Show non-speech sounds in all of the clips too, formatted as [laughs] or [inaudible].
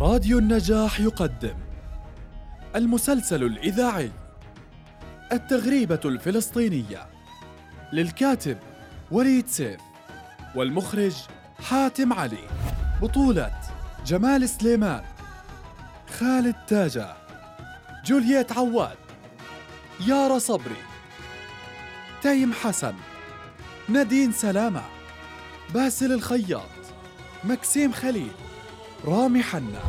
راديو النجاح يقدم المسلسل الإذاعي التغريبة الفلسطينية للكاتب وليد سيف والمخرج حاتم علي بطولة جمال سليمان خالد تاجة جولييت عواد يارا صبري تيم حسن نادين سلامة باسل الخياط مكسيم خليل. رامي حنا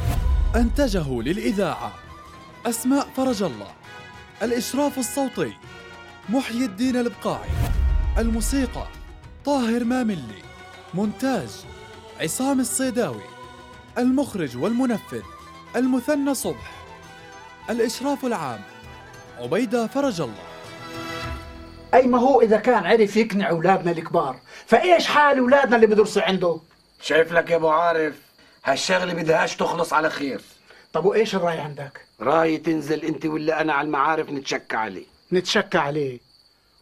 أنتجه للإذاعة أسماء فرج الله الإشراف الصوتي محيي الدين البقاعي الموسيقى طاهر ماملي مونتاج عصام الصيداوي المخرج والمنفذ المثنى صبح الإشراف العام عبيدة فرج الله. أي ما هو إذا كان عرف يقنع أولادنا الكبار؟ فإيش حال أولادنا اللي بدرسوا عنده؟ شايف لك يا أبو عارف هالشغلة بدهاش تخلص على خير. طب وإيش الرأي عندك؟ رأي تنزل أنت ولا أنا على المعارف نتشكى عليه؟ نتشكى عليه.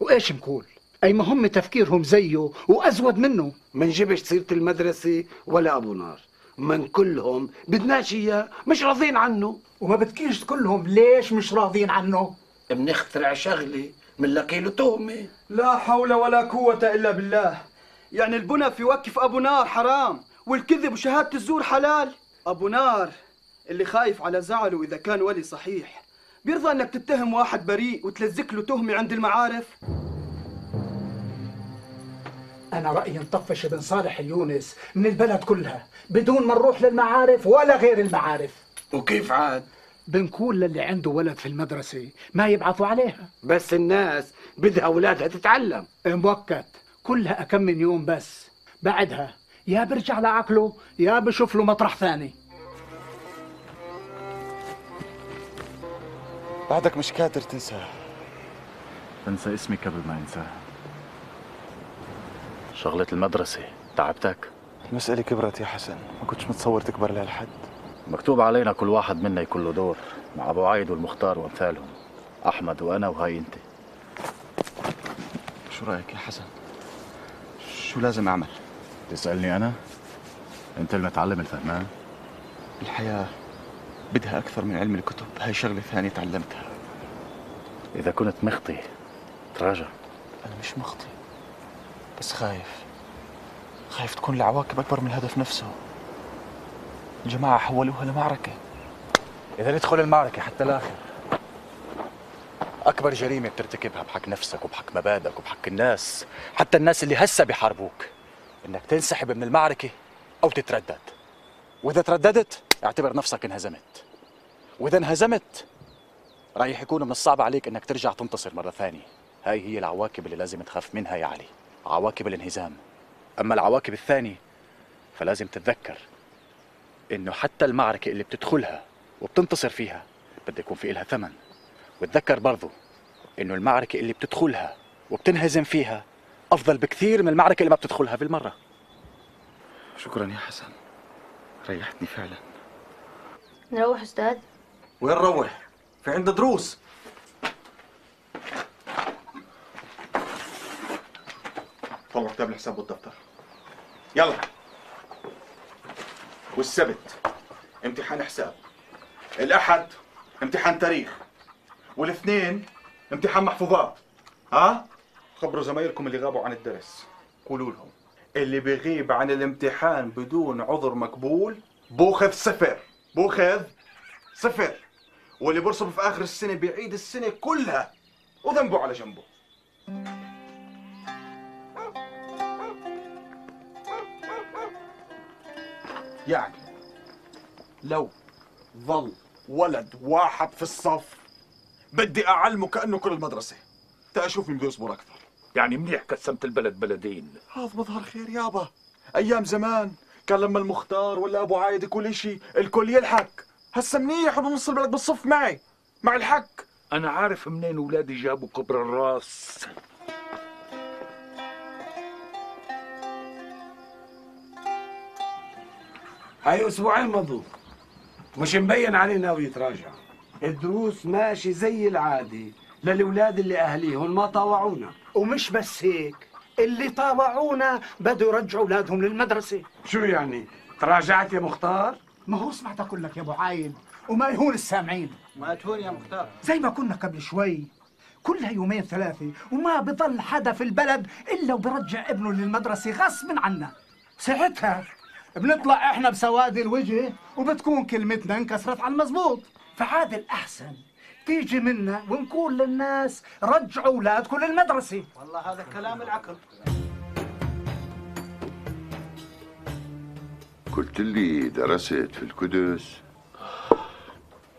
وإيش نقول؟ أي ما هم تفكيرهم زيه وأزود منه. ما نجيبش سيره المدرسة ولا أبو نار. من كلهم بدناش إياه مش راضين عنه. وما بتكيش كلهم ليش مش راضين عنه؟ بنخترع شغلة بنلاقي له تهمه لا حول ولا قوة إلا بالله. يعني البنى في وقف أبو نار حرام. والكذب وشهادة الزور حلال. أبو نار اللي خايف على زعله إذا كان ولي صحيح. بيرضى أنك تتهم واحد بريء وتلزق له تهمة عند المعارف. أنا رأيي نطفش ابن صالح اليونس من البلد كلها بدون ما نروح للمعارف ولا غير المعارف. وكيف عاد؟ بنقول للي عنده ولد في المدرسة ما يبعثوا عليها. بس الناس بدها أولادها تتعلم. مؤقت كلها كم من يوم بس. بعدها يا برجع لعقله يا بشوف له مطرح ثاني. بعدك مش قادر تنساه انسى اسمي قبل ما انساه شغلة المدرسة تعبتك؟ المسألة كبرت يا حسن ما كنتش متصور تكبر لهالحد. مكتوب علينا كل واحد منا يكون له دور مع أبو عايد والمختار وأمثالهم أحمد وأنا وهاي أنت. شو رأيك يا حسن؟ شو لازم أعمل؟ تسألني أنا؟ أنت المتعلم الفهمان الحياة بدها أكثر من علم الكتب. هاي شغلة ثانية تعلمتها. إذا كنت مخطي تراجع. أنا مش مخطي بس خايف. خايف تكون العواقب أكبر من الهدف نفسه. الجماعة حولوها لمعركة. إذا ندخل المعركة حتى الآخر. أكبر جريمة بترتكبها بحق نفسك وبحق مبادئك وبحق الناس. حتى الناس اللي هسه بيحاربوك. إنك تنسحب من المعركة أو تتردد. وإذا ترددت اعتبر نفسك انهزمت. وإذا انهزمت رايح يكون من الصعب عليك إنك ترجع تنتصر مرة ثانية. هاي هي العواقب اللي لازم تخاف منها يا علي. عواقب الانهزام. أما العواقب الثانية فلازم تتذكر إنه حتى المعركة اللي بتدخلها وبتنتصر فيها بده يكون في إلها ثمن. وتذكر برضو إنه المعركة اللي بتدخلها وبتنهزم فيها أفضل بكثير من المعركة اللي ما بتدخلها بالمرة. شكرا يا حسن. ريحتني فعلا. نروح أستاذ؟ وين نروح؟ في عندنا دروس. طلع كتاب الحساب والدفتر. يلا. والسبت امتحان حساب. الأحد امتحان تاريخ. والاثنين امتحان محفوظات. ها؟ خبروا زمايلكم اللي غابوا عن الدرس. قولوا لهم. اللي بيغيب عن الامتحان بدون عذر مقبول بوخذ صفر. بوخذ صفر. واللي برسب في آخر السنة بيعيد السنة كلها وذنبه على جنبه. يعني لو ظل ولد واحد في الصف بدي أعلمه كأنه كل المدرسة. تا أشوف مين يصبر أكثر. يعني منيح قسمت البلد بلدين. هذا مظهر خير يابا. أيام زمان كان لما المختار ولا أبو عايد يقول إشي الكل يلحق هسا منيح ونص البلد بالصف معي مع الحق. أنا عارف منين ولادي جابوا كبر الراس. هاي أسبوعين مضوا. مش مبين عليه ناوي يتراجع الدروس ماشي زي العادي للأولاد اللي أهليهم ما طاوعونا. ومش بس هيك. اللي طاوعونا بدوا يرجعوا أولادهم للمدرسة. شو يعني؟ تراجعت يا مختار؟ ما هو سمعت أقول لك يا أبو عايد وما يهون السامعين. ما تهون يا مختار. زي ما كنا قبل شوي. كلها يومين ثلاثة وما بضل حدا في البلد إلا وبرجع ابنه للمدرسة غصب عنا ساعتها بنطلع إحنا بسواد الوجه وبتكون كلمتنا انكسرت على المزبوط. فعاد الأحسن. تيجي منا ونقول للناس رجعوا أولادكم للمدرسة والله هذا كلام العقل. قلت لي درست في القدس.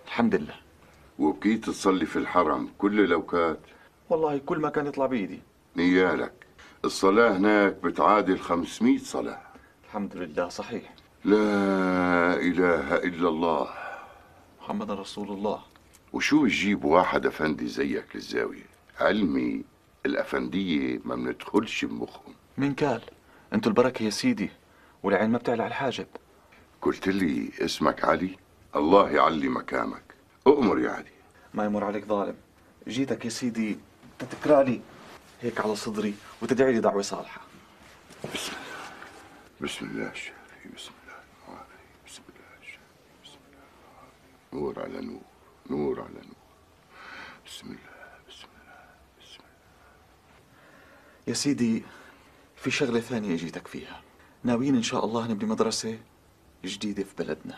الحمد لله. وبكيت تصلي في الحرم كل الأوقات. والله كل ما كان يطلع بإيدي. نيالك. الصلاة هناك بتعادل 500 صلاة. الحمد لله صحيح. لا إله إلا الله. محمد رسول الله. وشو بتجيب واحد أفندي زيك للزاوية؟ علمي الأفندية ما بندخلش بمخهم. مين قال؟ أنتوا البركة يا سيدي والعين ما بتعلى على الحاجب. قلت لي اسمك علي؟ الله يعلي مكانك. أؤمر يا علي. ما يمر عليك ظالم. جيتك يا سيدي تتكرى لي هيك على صدري وتدعي لي دعوة صالحة. بسم الله. بسم الله الشافي بسم الله بسم الله الشافي بسم الله نور على نور. نور على نور. بسم الله بسم الله بسم الله. يا سيدي في شغلة ثانية جيتك فيها. ناويين إن شاء الله نبني مدرسة جديدة في بلدنا.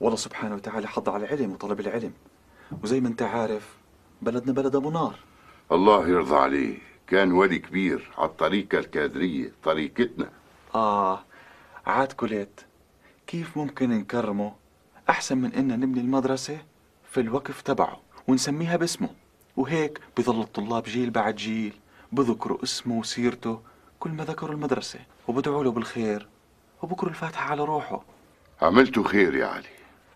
والله سبحانه وتعالى حض على العلم وطلب العلم. وزي ما أنت عارف بلدنا بلد أبو نار. الله يرضى عليه كان ولي كبير على الطريقة الكادرية طريقتنا. آه عاد كليت. كيف ممكن نكرمه؟ أحسن من إننا نبني المدرسة في الوقف تبعه ونسميها باسمه. وهيك بظل الطلاب جيل بعد جيل بذكروا اسمه وسيرته كل ما ذكروا المدرسة وبدعوا له بالخير وبكروا الفاتحة على روحه. عملتوا خير يا علي.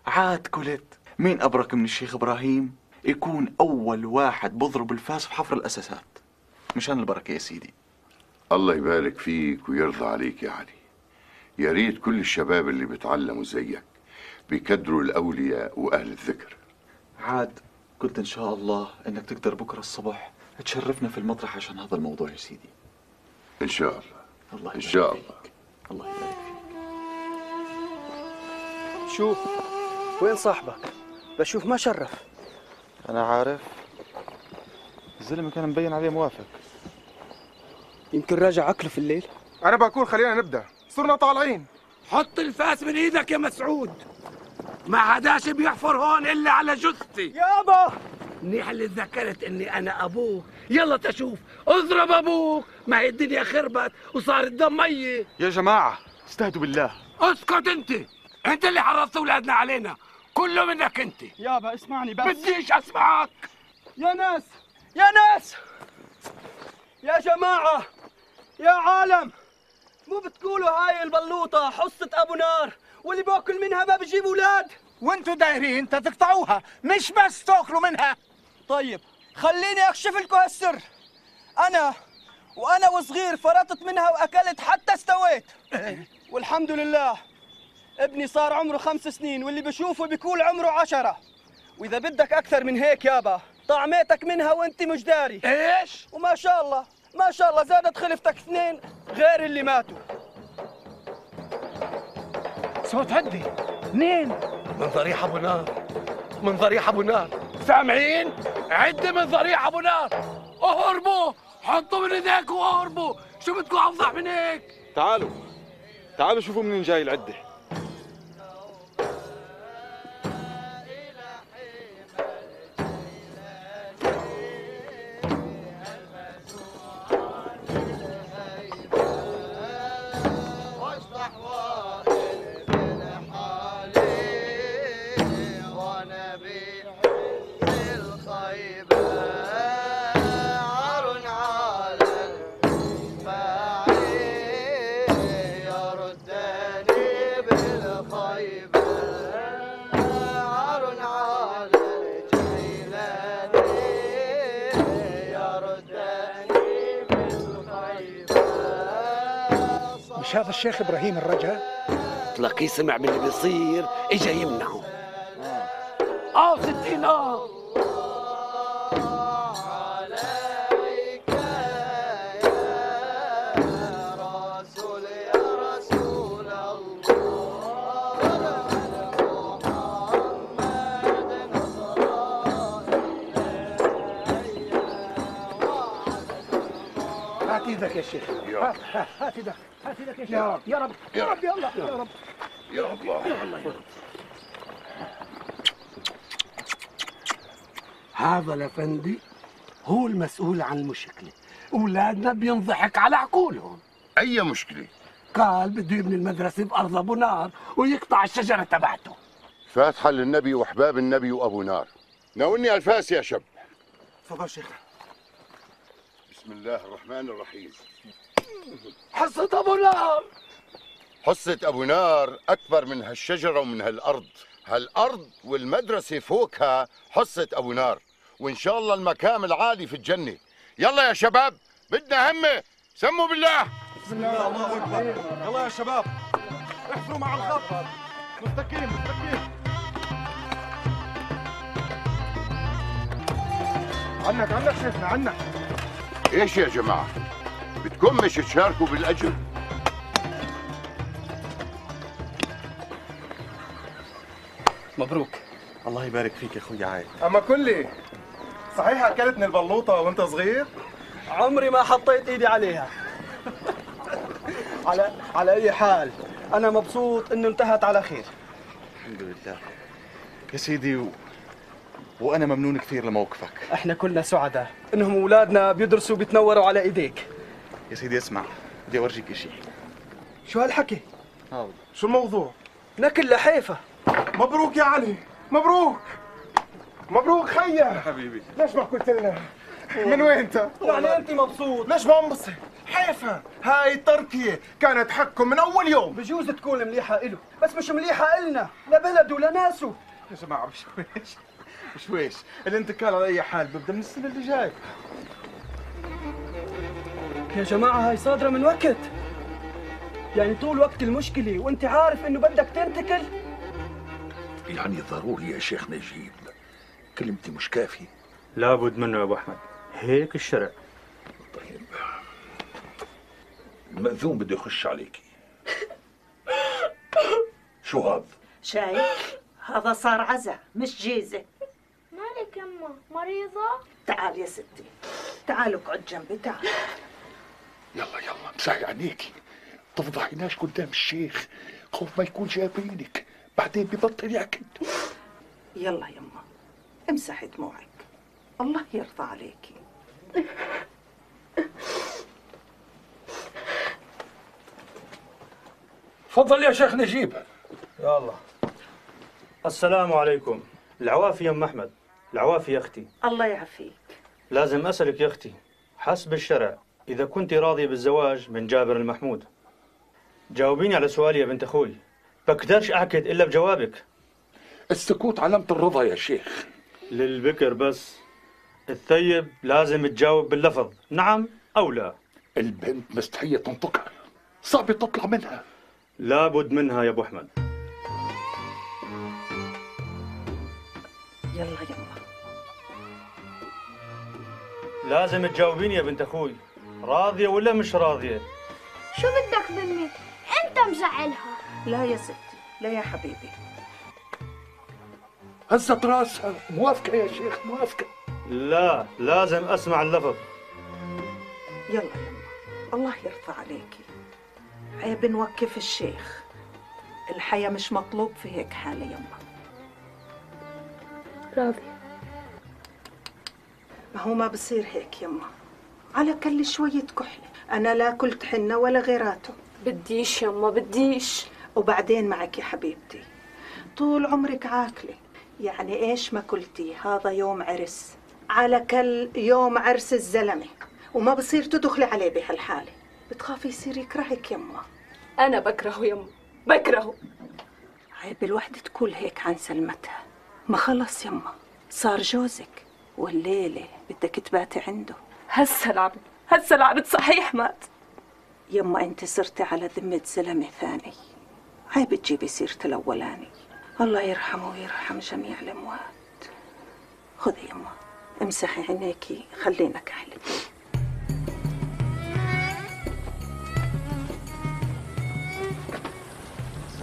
عاد كلت. مين أبرك من الشيخ إبراهيم؟ يكون أول واحد بضرب الفاس في حفر الأساسات. مشان البركة يا سيدي. الله يبارك فيك ويرضى عليك يا علي. يا ريت كل الشباب اللي بتعلموا زيك بيكدروا الأولياء وأهل الذكر. عاد قلت إن شاء الله إنك تقدر بكرة الصبح تشرفنا في المطرح عشان هذا الموضوع يا سيدي. إن شاء الله. الله إن شاء الله. الله يبارك شوف وين صاحبك؟ بشوف ما شرف. أنا عارف. الزلمة كان مبين عليه موافق. يمكن راجع عقله في الليل؟ أنا بقول خلينا نبدأ. صرنا طالعين. حط الفاس من إيدك يا مسعود. ما حداش بيحفر هون إلا على جثتي. يابا! منيح اللي تذكرت إني أنا أبوك. يلا تشوف. اضرب أبوك. ما هي الدنيا خربت وصار الدم ميه يا جماعة استهدوا بالله. اسكت أنت. أنت اللي حرضت أولادنا علينا. كله منك أنت. يابا اسمعني بس. بديش أسمعك. يا ناس يا ناس! يا جماعة يا عالم! مو بتقولوا هاي البلوطة حصة أبو نار؟ واللي باكل منها ما بجيب أولاد وانتوا دايرين تقطعوها مش بس تاكلوا منها. طيب خليني أكشف لكم هالسر. أنا وأنا وصغير فرطت منها وأكلت حتى استويت. [laughs] والحمد لله ابني صار عمره خمس سنين واللي بشوفه بيكون عمره عشرة. وإذا بدك أكثر من هيك يابا طعميتك منها وانت مش داري. إيش؟ وما شاء الله ما شاء الله زادت خلفتك اثنين غير اللي ماتوا. صوت هدي. منين؟ من ضريح أبو نار. من ضريح أبو نار. سامعين؟ عد من ضريح أبو نار. أهربوا. حطوا من ايديكم وأهربوا. شو بدكم افضح من هيك؟ تعالوا. تعالوا شوفوا منين جاي العدة. مش هذا الشيخ إبراهيم الرجا تلاقيه سمع باللي بيصير إجا يمنعه. آه. ستين آه إيدك يا شيخ. هات هات هات إيدك هات إيدك يا شيخ. يا رب. يا رب. يا رب. يلا يا رب. يا الله يا الله يا رب. هذا الافندي هو المسؤول عن المشكلة. أولادنا بينضحك على عقولهم. أي مشكلة؟ قال بده يبني المدرسة بأرض أبو نار ويقطع الشجرة تبعته. فاتحة للنبي وحباب النبي وأبو نار. ناولني ألفاس يا شب. تفضل شيخ. بسم الله الرحمن الرحيم. حصة أبو نار! حصة أبو نار أكبر من هالشجرة ومن هالأرض. هالأرض والمدرسة فوقها حصة أبو نار. وإن شاء الله المكان العالي في الجنة. يلا يا شباب بدنا همة. سموا بالله. بسم الله الله اكبر يلا يا شباب احفروا مع الخط. مستقيم مستقيم. عنك عنك شيخنا عنك. إيش يا جماعة؟ بدكم مش تشاركوا بالأجر. مبروك. الله يبارك فيك يا أخوي عايد. أما كلي صحيح أكلتني البلوطة وأنت صغير؟ عمري ما حطيت إيدي عليها. على على أي حال أنا مبسوط إنه انتهت على خير. الحمد لله. يا سيدي. وأنا ممنون كثير لموقفك. إحنا كلنا سعداء. إنهم أولادنا بيدرسوا بيتنوروا على إيديك. يا سيدي اسمع بدي أورجيك إشي. شو هالحكي؟ هاو شو الموضوع؟ نكل لحيفه مبروك يا علي. مبروك. مبروك خيا. حبيبي. ليش ما قلت لنا؟ من وين انت؟ يعني أنت مبسوط. ليش ما انبسط؟ حيفا. هاي تركيا كانت حقكم من أول يوم. بجوز تكون مليحة إله بس مش مليحة إلنا لبلده ولناسه يا جماعة بشويش بشويش الانتقال على أي حال ببدأ من السنة اللي جاي. يا جماعة هاي صادرة من وقت. يعني طول وقت المشكلة وأنت عارف إنه بدك تنتقل؟ يعني ضروري يا شيخ نجيب. كلمتي مش كافية. لابد منه يا أبو أحمد. هيك الشرع. طيب. المأذون بده يخش عليكي [laughs] شو هذا؟ شايف هذا صار عزا مش جيزة. مالك يما مريضة؟ تعال يا ستي. تعال اقعد جنبي تعال. يلا يلا مسحي عينيكي تفضحيناش قدام الشيخ. خوف ما يكون جايبينك بعدين ببطل ياكل يلا يما امسحي دموعك. الله يرضى عليكي. تفضل يا شيخ نجيب. يلا السلام عليكم. العوافي يا أم أحمد. العوافي يا أختي. الله يعافيك. لازم أسألك يا أختي حسب الشرع إذا كنت راضية بالزواج من جابر المحمود. جاوبيني على سؤالي يا بنت أخوي. بقدرش اعكد إلا بجوابك. السكوت علامة الرضا يا شيخ. للبكر بس. الثيب لازم تجاوب باللفظ. نعم أو لا؟ البنت مستحية تنطقها. صعب تطلع منها. لابد منها يا أبو أحمد. يلا يما لازم تجاوبيني يا بنت أخوي. راضية ولا مش راضية؟ شو بدك مني؟ أنت مزعلها. لا يا ستي لا يا حبيبي. هزت راسها. موافقة يا شيخ موافقة. لا لازم أسمع اللفظ. يلا يما الله يرضى عليكي عيب نوقف الشيخ؟ الحياة مش مطلوب في هيك حالة يما راضية. ما هو ما بصير هيك يما على كل شوية كحلة أنا لا كلت حنة ولا غيراته. بديش يما بديش. وبعدين معك يا حبيبتي. طول عمرك عاكلة يعني إيش ما قلتي هذا يوم عرس. على كل يوم عرس الزلمة. وما بصير تدخلي عليه بهالحالة. بتخافي يصير يكرهك يما أنا بكرهه يما بكرهه. عيب الوحدة تقول هيك عن سلمتها. ما خلص يما صار جوزك. والليلة بدك تباتي عنده. هسا العبد هسا العبد صحيح مات. يما انت صرتي على ذمة زلمة ثاني. عيب تجيبي سيرة الأولاني. الله يرحمه ويرحم جميع الأموات. خذي يما امسحي عينيكي خلينا كحلة.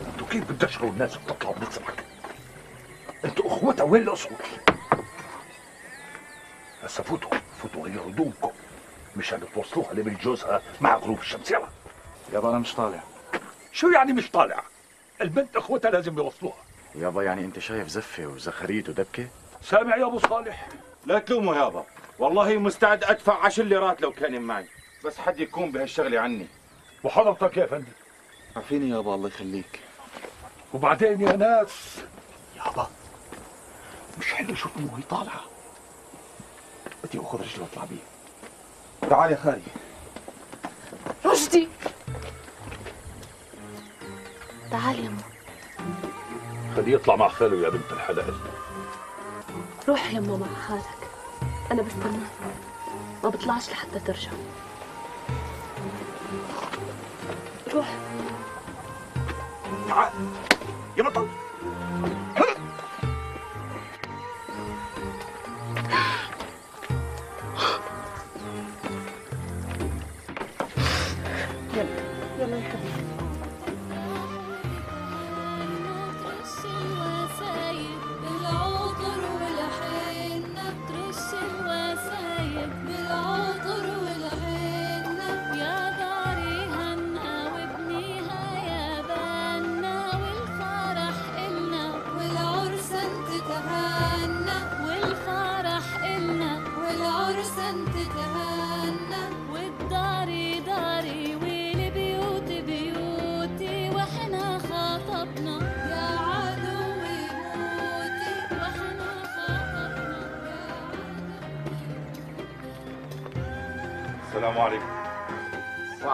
أنتوا كيف بتدشروا الناس وتطلعوا بنصرك أنتوا اخوتها وين الاصول هسا فوتوا فوتوا غيروا هدومكم. مشان توصلوها لبيت جوزها مع غروب الشمس؟ يلا. يابا أنا مش طالع. شو يعني مش طالع؟ البنت أخوتها لازم يوصلوها. يابا يعني أنت شايف زفة وزخريت ودبكة؟ سامع يا أبو صالح. لا تلوموا يابا والله مستعد أدفع عشر ليرات لو كان معي. بس حد يكون بهالشغلة عني. وحضرتك يا فندم عارفيني يابا الله يخليك. وبعدين يا ناس. يابا مش حلو امه وهي طالعة. بدي اخذ رجلي واطلع بيه تعال يا خالي. رشدي. تعال يما خليه يطلع مع خاله يا بنت الحلال. روح يما مع حالك. أنا بستناك ما بطلعش لحتى ترجع. روح. تعال. يا بطل.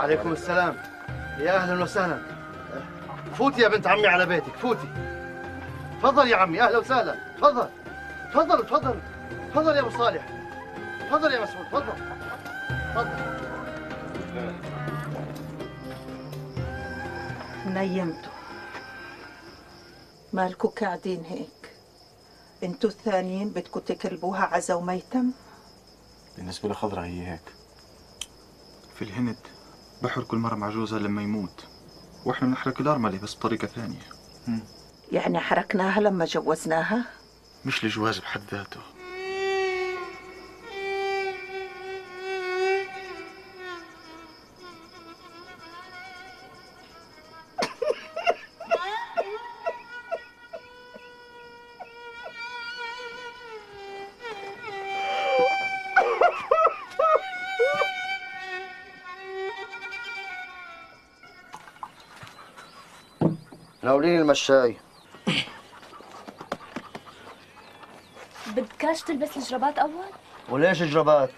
وعليكم السلام. يا أهلا وسهلا. فوتي يا بنت عمي على بيتك فوتي. تفضل يا عمي أهلا وسهلا. تفضل. تفضل تفضل. تفضل يا أبو صالح. تفضل يا مسعود تفضل. تفضل. نيمتوا مالكوا قاعدين هيك. أنتوا الثانيين بدكوا تكلبوها عزا وميتم بالنسبة لخضرة هي هيك. في الهند بحر كل مرة مع جوزها لما يموت. وإحنا بنحرك الأرملة بس بطريقة ثانية. يعني حركناها لما جوزناها؟ مش الجواز بحد ذاته. ناوليني المشاي. بدكاش تلبس الجرابات أول؟ وليش جرابات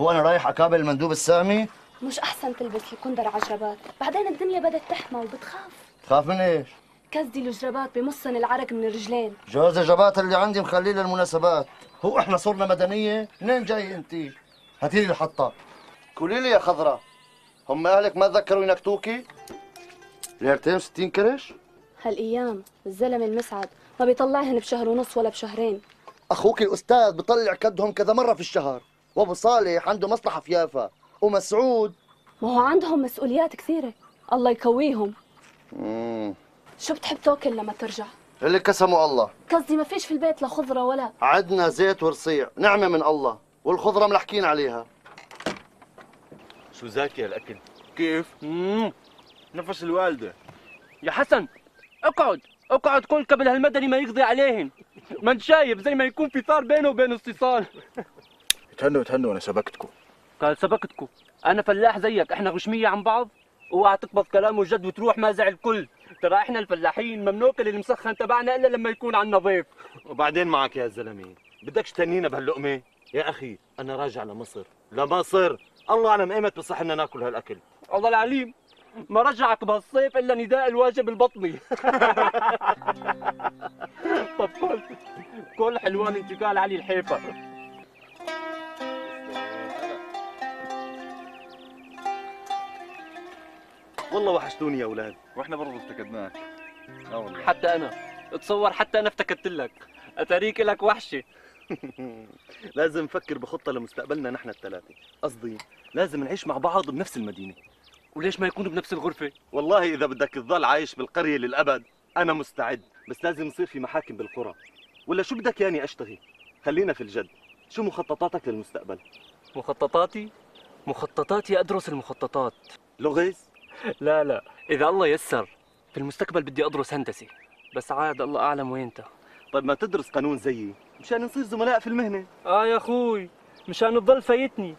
هو أنا رايح اقابل المندوب السامي؟ مش أحسن تلبس الكندر على جرابات. بعدين الدنيا بدت تحمى وبتخاف. تخاف من إيش؟ كزدي الجرابات بمصن العرق من الرجلين. جواز الجرابات اللي عندي مخليه للمناسبات. هو إحنا صرنا مدنية منين جاي أنت؟ هاتي لي الحطة. قولي لي يا خضراء هم أهلك ما تذكروا ينكتوكي؟ ليرتين 60 كرش؟ هالأيام الزلمة المسعد. ما بيطلعهن بشهر ونص ولا بشهرين. أخوك الأستاذ بيطلع كدهم كذا مرة في الشهر وأبو صالح عنده مصلحة في يافا ومسعود. ما هو عندهم مسؤوليات كثيرة. الله يكويهم مم. شو بتحب تاكل لما ترجع؟ اللي قسمه الله. قصدي ما فيش في البيت لا خضرة ولا. عدنا زيت ورصيع نعمة من الله. والخضرة ملحكين عليها. شو زاكي هالأكل؟ كيف؟ مم. نفس الوالدة. يا حسن! أقعد أقعد كل قبل هالمدني ما يقضي عليهن ما أنت شايف زي ما يكون في صار بينه وبين اتصال تهنوا تهنوا أنا سبقتكم. قال سبقتكم. أنا فلاح زيك إحنا غشمية عن بعض اوعى تقبض كلامه جد وتروح مازع الكل. ترى إحنا الفلاحين ما بناكل المسخن تبعنا إلا لما يكون عنا ضيف. وبعدين معك يا زلمة. بدكش تنينا بهاللقمة؟ يا أخي أنا راجع لمصر. لمصر! الله اعلم إيمت بصح لنا ناكل هالأكل. الله العليم. ما رجعك بهالصيف إلا نداء الواجب البطني. [laughs] طب كل كل حلوان انتقال علي الحيفا والله وحشتوني يا أولاد. وإحنا برضه افتقدناك. آه والله. حتى أنا. تصور حتى أنا افتكرت لك. أتاريك لك وحشه [laughs] لازم نفكر بخطة لمستقبلنا نحن الثلاثة. قصدي لازم نعيش مع بعض بنفس المدينة. وليش ما يكونوا بنفس الغرفة؟ والله إذا بدك تضل عايش بالقرية للأبد أنا مستعد بس لازم يصير في محاكم بالقرى. ولا شو بدك ياني اشتغي خلينا في الجد. شو مخططاتك للمستقبل؟ مخططاتي؟ مخططاتي أدرس المخططات. لغز؟ لا لا. إذا الله يسر في المستقبل بدي أدرس هندسة. بس عاد الله أعلم وينتا طيب ما تدرس قانون زيي. مشان نصير زملاء في المهنة. آه يا أخوي مشان تضل فايتني.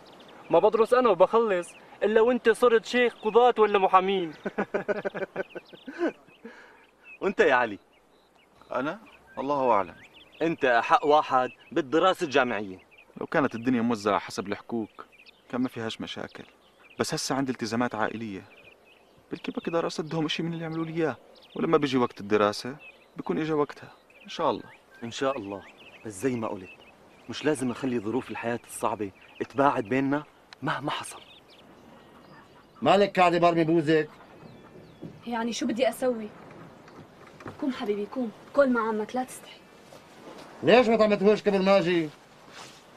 ما بدرس أنا وبخلص. إلا وانت صرت شيخ قضاة ولا محامين. [laughs] وأنت يا علي؟ أنا؟ الله أعلم. أنت أحق واحد بالدراسة الجامعية. لو كانت الدنيا موزعة حسب الحقوق كان ما فيهاش مشاكل. بس هسه عندي التزامات عائلية. بلكي بقدر أسدهم إشي من اللي عملوا لي إياه. ولما بيجي وقت الدراسة بيكون إجا وقتها. إن شاء الله. إن شاء الله. بس زي ما قلت مش لازم أخلي ظروف الحياة الصعبة تباعد بيننا مهما حصل. مالك قاعدة برمي بوزك؟ يعني شو بدي أسوي؟ قوم حبيبي قوم. كل مع عمك لا تستحي. ليش ما طعمتهوش قبل ما أجي؟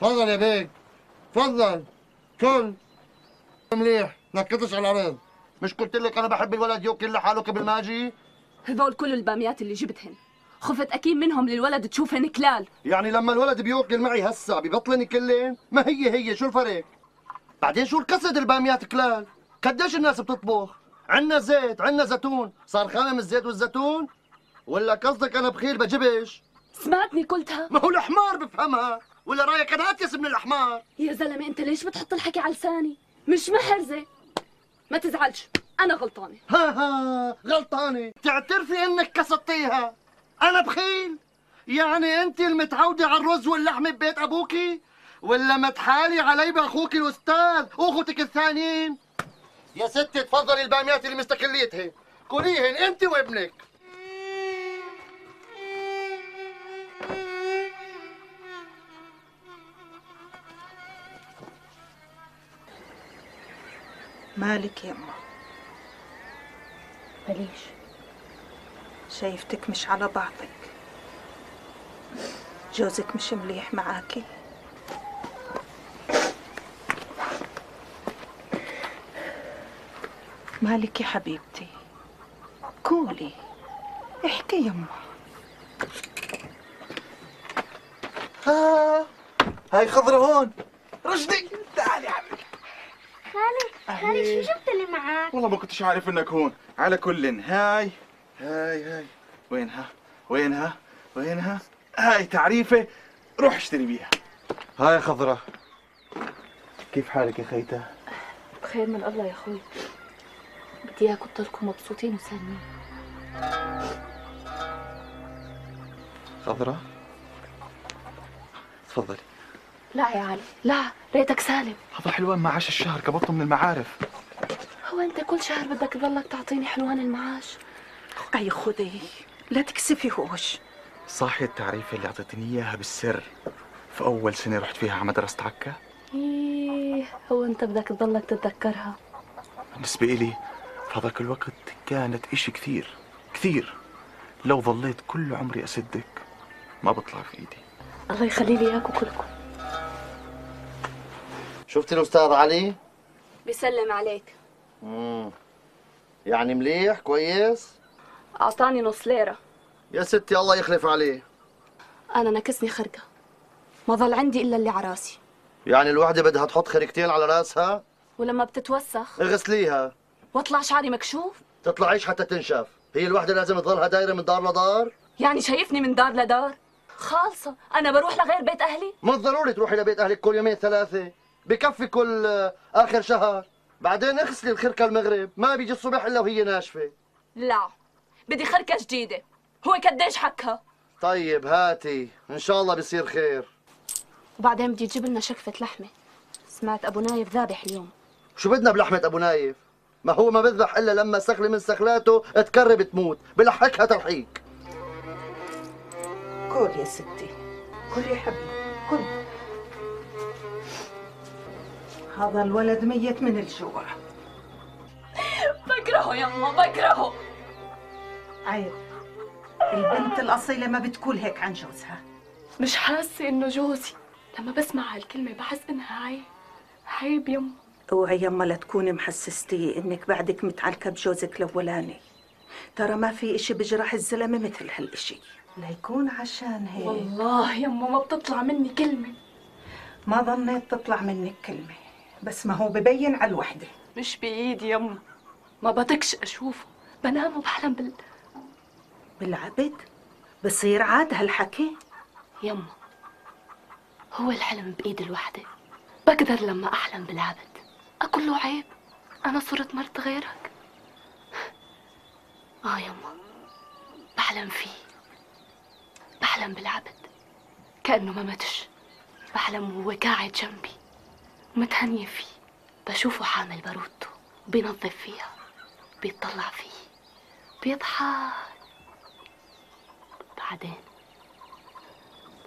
تفضل يا بيك. تفضل. كل. مليح. نكتش على العرض مش قلت لك أنا بحب الولد ياكل لحاله قبل ما أجي؟ هذول كل الباميات اللي جبتهن. خفت أكيد منهم للولد تشوفهن كلال. يعني لما الولد بيوكل معي هسا ببطلني كلين؟ ما هي هي شو الفرق؟ بعدين شو القصد الباميات كلال؟ قديش الناس بتطبخ؟ عنا زيت عنا زيتون. صار خامم الزيت والزيتون؟ ولا قصدك أنا بخيل بجبش؟ سمعتني قلتها. ما هو الحمار بفهمها. ولا رأيك أنا أتيس من الحمار يا زلمة أنت ليش بتحط الحكي على لساني؟ مش محرزة. ما تزعلش أنا غلطانة. ها ها غلطانة. تعترفي إنك كسرتيها أنا بخيل. يعني أنت المتعودة على الرز واللحمة ببيت أبوكي؟ ولا متحالي علي بأخوك الأستاذ واخوتك الثانيين؟ يا ستي تفضلي الباميات اللي مستقليتها. كليهن انت وابنك. مالك يما ماليش. شايفتك مش على بعضك. جوزك مش مليح معاكي؟ مالك يا حبيبتي؟ قولي. احكي يما ها هاي خضرة هون. رشدي. تعالي يا حبيبي خالي خالي شو جبت اللي معك؟ والله ما كنتش عارف إنك هون. على كل هاي هاي هاي. وينها وينها وينها هاي تعريفة. روح اشتري بيها. هاي خضرة. كيف حالك يا خيتة؟ بخير من الله يا أخوي. اياكم تضلكم مبسوطين وسالمين خضرة؟ تفضلي. لا يا علي لا ريتك سالم. هذا حلوان معاش الشهر قبضته من المعارف. هو أنت كل شهر بدك تضلك تعطيني حلوان المعاش؟ أي خذي لا تكسفي هوش. صاحية التعريفة اللي أعطيتني إياها بالسر. في أول سنة رحت فيها على مدرسة عكا. إيه هو أنت بدك تضلك تتذكرها. بالنسبة إلي في هذاك الوقت كانت إشي كثير كثير. لو ظليت كل عمري أسدك ما بطلع في إيدي. الله يخلي لي إياكم كلكم. شفتي الأستاذ علي؟ بيسلم عليك. مم. يعني مليح؟ كويس؟ أعطاني نص ليرة. يا ستي الله يخلف عليه. أنا نكسني خرقة. ما ضل عندي إلا اللي عراسي يعني الوحدة بدها تحط خريكتين على راسها؟ ولما بتتوسخ؟ اغسليها. واطلع شعري مكشوف؟ تطلعيش حتى تنشف. هي الوحدة لازم تضلها دايرة من دار لدار؟ يعني شايفني من دار لدار؟ خالصة. أنا بروح لغير بيت أهلي؟ مش ضروري تروحي لبيت أهلك كل يومين ثلاثة. بكفي كل آخر شهر. بعدين اغسلي الخركة المغرب. ما بيجي الصبح إلا وهي ناشفة. لا. بدي خركة جديدة. هو قديش حكها؟ طيب هاتي. إن شاء الله بيصير خير. وبعدين بدي تجيب لنا شكفة لحمة. سمعت أبو نايف ذابح اليوم. شو بدنا بلحمة أبو نايف؟ ما هو ما بذبح إلا لما سخلة من سخلاته تكرب تموت بلحكها تلحيك كل يا ستي. كل يا حبيبي. كل. هذا الولد ميت من الجوع. بكرهه يما بكرهه. عيب. البنت الأصيلة ما بتقول هيك عن جوزها. مش حاسة إنه جوزي. لما بسمع هالكلمة بحس إنها عيب. عيب يما اوعي يما لا تكوني محسستي إنك بعدك متعلقة بجوزك الأولاني. ترى ما في إشي بجرح الزلمة مثل هالإشي. ليكون عشان هيك. والله يما ما بتطلع مني كلمة. ما ظنيت تطلع منك كلمة بس ما هو ببين على الوحدة. مش بإيدي يما ما بطيقش أشوفه. بنام وبحلم بال بالعبد؟ بصير عاد هالحكي؟ يما هو الحلم بإيد الوحدة. بقدر لما أحلم بالعبد. أقول له عيب أنا صرت مرت غيرك. آه يما بحلم فيه بحلم بالعبد. كأنه ما ماتش بحلم وهو قاعد جنبي. ومتهنية فيه بشوفه حامل بارودته بينظف فيها بيطلع فيه بيضحك بعدين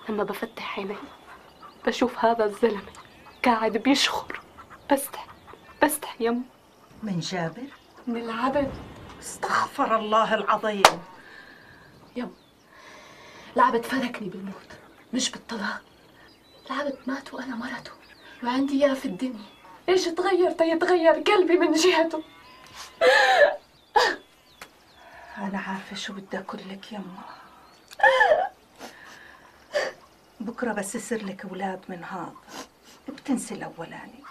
لما بفتح عيني بشوف هذا الزلمة قاعد بيشخر بستح. بستح يم من جابر؟ من العبد. استغفر الله العظيم. يم العبد فركني بالموت مش بالطلاق. العبد مات وأنا مرته وعندي إياه في الدنيا. إيش تغير؟ تيتغير قلبي من جهته. أنا عارفة شو بدي أقول لك يما بكرة بس يصير لك أولاد من هذا. بتنسي الأولاني.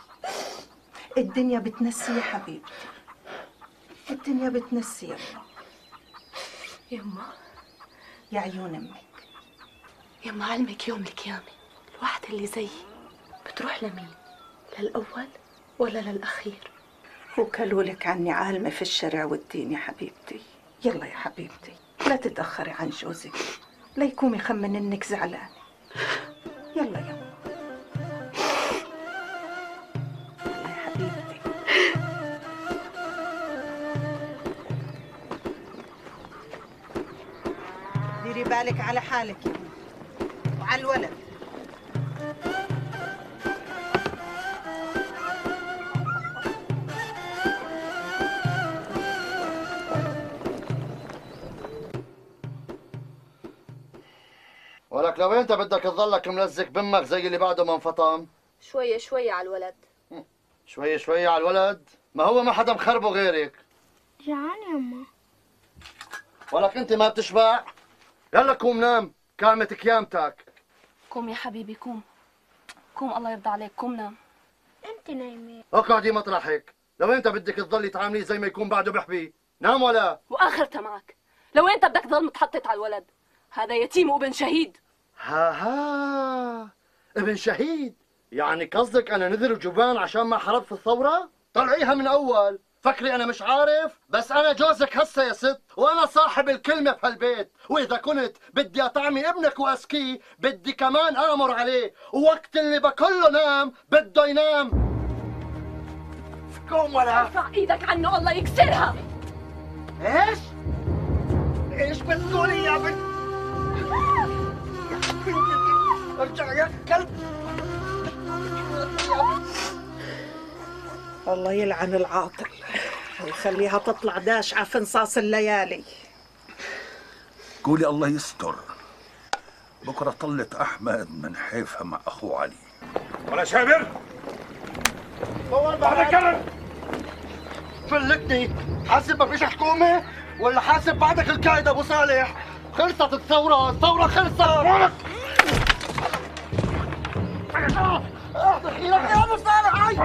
الدنيا بتنسي يا حبيبتي. الدنيا بتنسي يما يما يا عيون أمك. يما علمك يوم القيامة الواحدة اللي زيي بتروح لمين؟ للأول ولا للأخير؟ وكلوا لك عني عالمة في الشرع والدين يا حبيبتي. يلا يا حبيبتي لا تتأخري عن جوزك. لا يكون يخمن إنك زعلانة. يلا يلا بالك على حالك يا وعلى الولد. ولك لو انت بدك تضلك ملزق بمك زي اللي بعده ما انفطم شوية شوية على الولد. شوي شوي على الولد؟ ما هو ما حدا مخربه غيرك. جعان يما ولك انت ما بتشبع؟ يلا قوم نام. كامت كيامتك قوم يا حبيبي قوم قوم الله يرضى عليك قوم نام. أنت نايمة. أقعدي مطرحك. لو أنت بدك تضلي تعامليه زي ما يكون بعده بحبي. نام ولا؟ وآخرتها معك. لو أنت بدك تضل متحطط على الولد هذا يتيم وابن شهيد. ها ها. ابن شهيد. يعني قصدك أنا نذر وجبان عشان ما حربت في الثورة؟ طلعيها من أول. فكري أنا مش عارف بس أنا جوزك هسه يا ست وأنا صاحب الكلمة في هالبيت. وإذا كنت بدي أطعمي ابنك وأسكيه بدي كمان آمر عليه. ووقت اللي بكله نام بده ينام. قوم ولا. ارفع إيدك عنه الله يكسرها. إيش؟ إيش بتقولي يا بنت؟ ارجع يا كلب. الله يلعن العاطل. ويخليها تطلع داشعة في نصاص الليالي. قولي الله يستر. بكرة طلت أحمد من حيفها مع أخوه علي. ولا شابر! بعد. الكلام! فلتني. حاسب ما فيش حكومة؟ ولا حاسب بعدك القائد أبو صالح؟ خلصت الثورة. الثورة خلصت. دخيلك يا أبو صالح. هاي.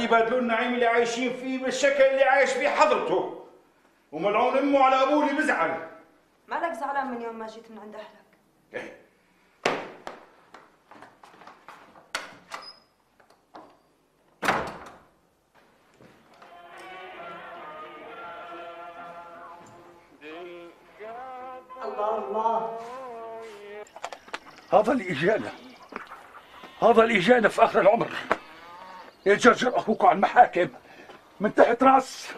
مستعد يبادلوا النعيم اللي عايشين فيه بالشكل اللي عايش فيه حضرته. وملعون أمه على أبوه اللي بزعل مالك زعلان من يوم ما جيت من عند أهلك؟ الله الله هذا اللي إجانا هذا اللي إجانا في آخر العمر. يجرجر أخوك على المحاكم من تحت رأس.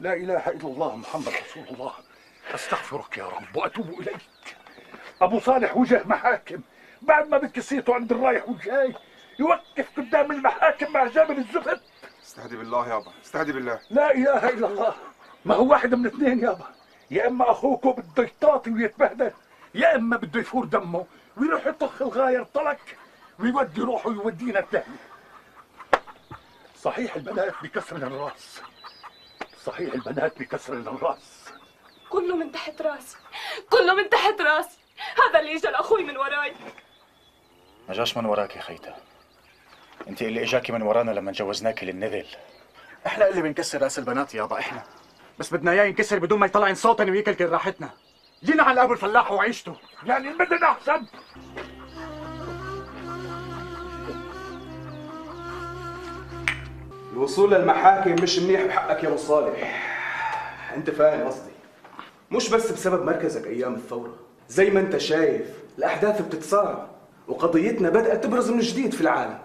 لا إله إلا الله محمد رسول الله. أستغفرك يا رب وأتوب إليك. أبو صالح وجه محاكم. بعد ما بكي صيته عند الرايح والجاي يوقف قدام المحاكم مع جابر الزفت. استهدي بالله يابا استهدي بالله. لا إله إلا الله. ما هو واحد من اثنين يابا يا إما اخوكم بده يطاطي ويتبهدل يا إما بده يفور دمه ويروح يطخ الغاير طلق ويودي روحه ويودينا الثاني صحيح البنات بكسر الراس. صحيح البنات بكسر الراس. كله من تحت راسي. كله من تحت راسي. هذا اللي اجى لاخوي من وراي. ما جاش من وراك يا خيتا أنت اللي اجاكي من ورانا لما جوزناكي للنذل. إحنا اللي بنكسر رأس البنات يابا إحنا. بس بدنا إياه ينكسر بدون ما يطلع صوتنا ويكلكل راحتنا. جينا على أبو الفلاح وعيشته. يعني المدن أحسن. الوصول للمحاكم مش منيح بحقك يا أبو صالح. أنت فاهم قصدي. مش بس بسبب مركزك أيام الثورة. زي ما أنت شايف الأحداث بتتسارع وقضيتنا بدأت تبرز من جديد في العالم.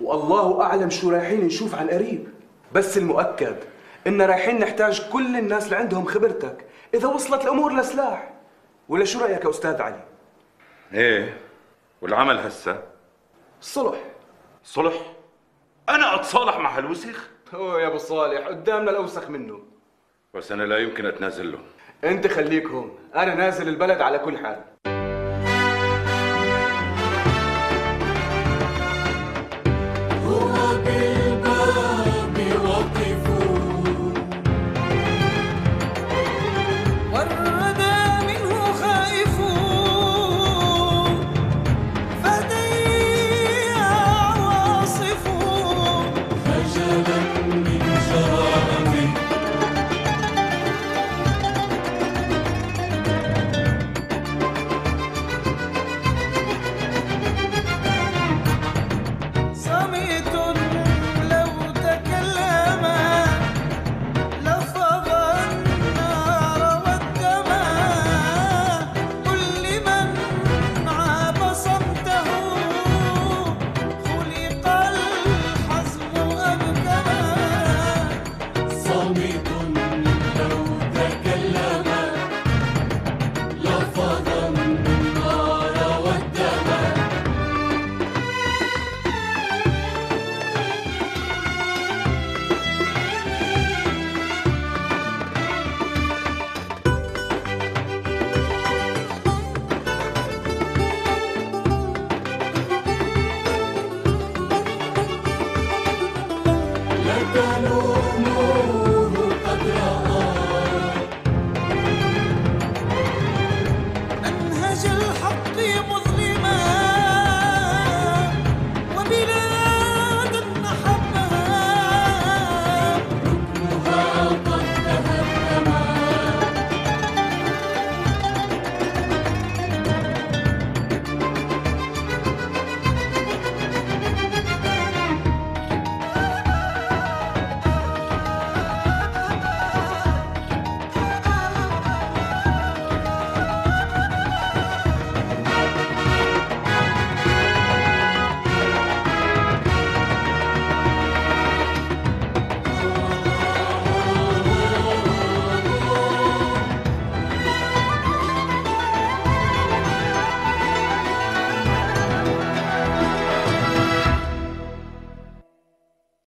والله أعلم شو رايحين نشوف عن قريب. بس المؤكد إن رايحين نحتاج كل الناس اللي عندهم خبرتك إذا وصلت الأمور لسلاح ولا شو رأيك يا أستاذ علي؟ إيه والعمل هسه؟ الصلح صلح؟ أنا أتصالح مع هالوسخ؟ اوه يا أبو صالح قدامنا الأوسخ منه. بس أنا لا يمكن أتنازل له. أنت خليك هون أنا نازل البلد على كل حال.